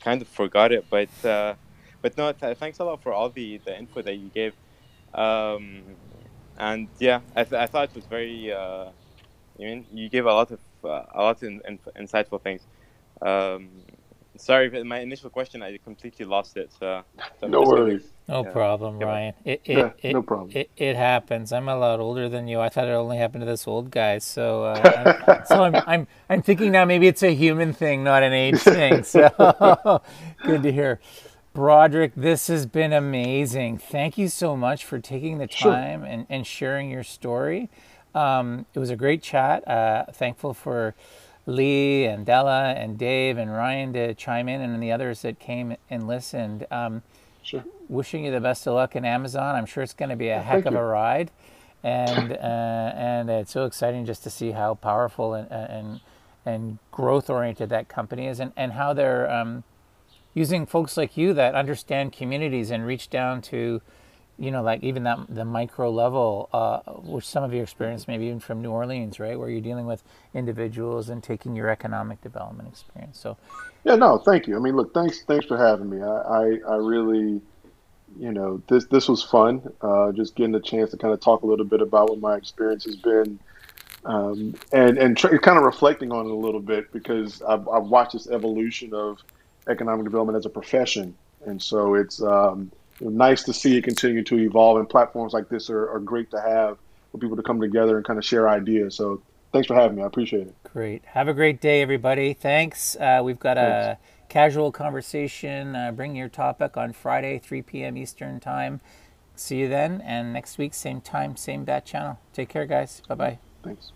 kind of forgot it, but uh, but no, th- thanks a lot for all the the info that you gave. Um, and yeah, I, th- I thought it was very. Uh, you mean you gave a lot of uh, a lot of in, in, insightful things. Um, sorry, but my initial question, I completely lost it. So, so no worries. No yeah. problem, Ryan. It, it, yeah, it, no problem. It, it happens. I'm a lot older than you. I thought it only happened to this old guy. So, uh, [laughs] I'm, so I'm, I'm, I'm thinking now maybe it's a human thing, not an age [laughs] thing. So, [laughs] good to hear. Broderick, this has been amazing. Thank you so much for taking the time sure. and, and sharing your story. Um, it was a great chat. Uh, thankful for Lee and Della and Dave and Ryan to chime in and the others that came and listened. Um, sure. Wishing you the best of luck in Amazon. I'm sure it's going to be a yeah, heck of you. a ride, and uh, and it's so exciting just to see how powerful and and and growth oriented that company is, and and how they're um, using folks like you that understand communities and reach down to you know, like even that the micro level, uh, which some of your experience, maybe even from New Orleans, right, where you're dealing with individuals and taking your economic development experience. So, yeah, no, thank you. I mean, look, thanks, thanks for having me. I, I, I really, you know, this this was fun. Uh, just getting the chance to kind of talk a little bit about what my experience has been, um, and and tr- kind of reflecting on it a little bit because I've, I've watched this evolution of economic development as a profession, and so it's. Um, nice to see it continue to evolve, and platforms like this are, are great to have for people to come together and kind of share ideas. So thanks for having me. I appreciate it. Great. Have a great day, everybody. Thanks. Uh, we've got a casual conversation. Uh, bring your topic on Friday, 3 p.m. Eastern Time. See you then. And next week, same time, same bat channel. Take care, guys. Bye bye. Thanks.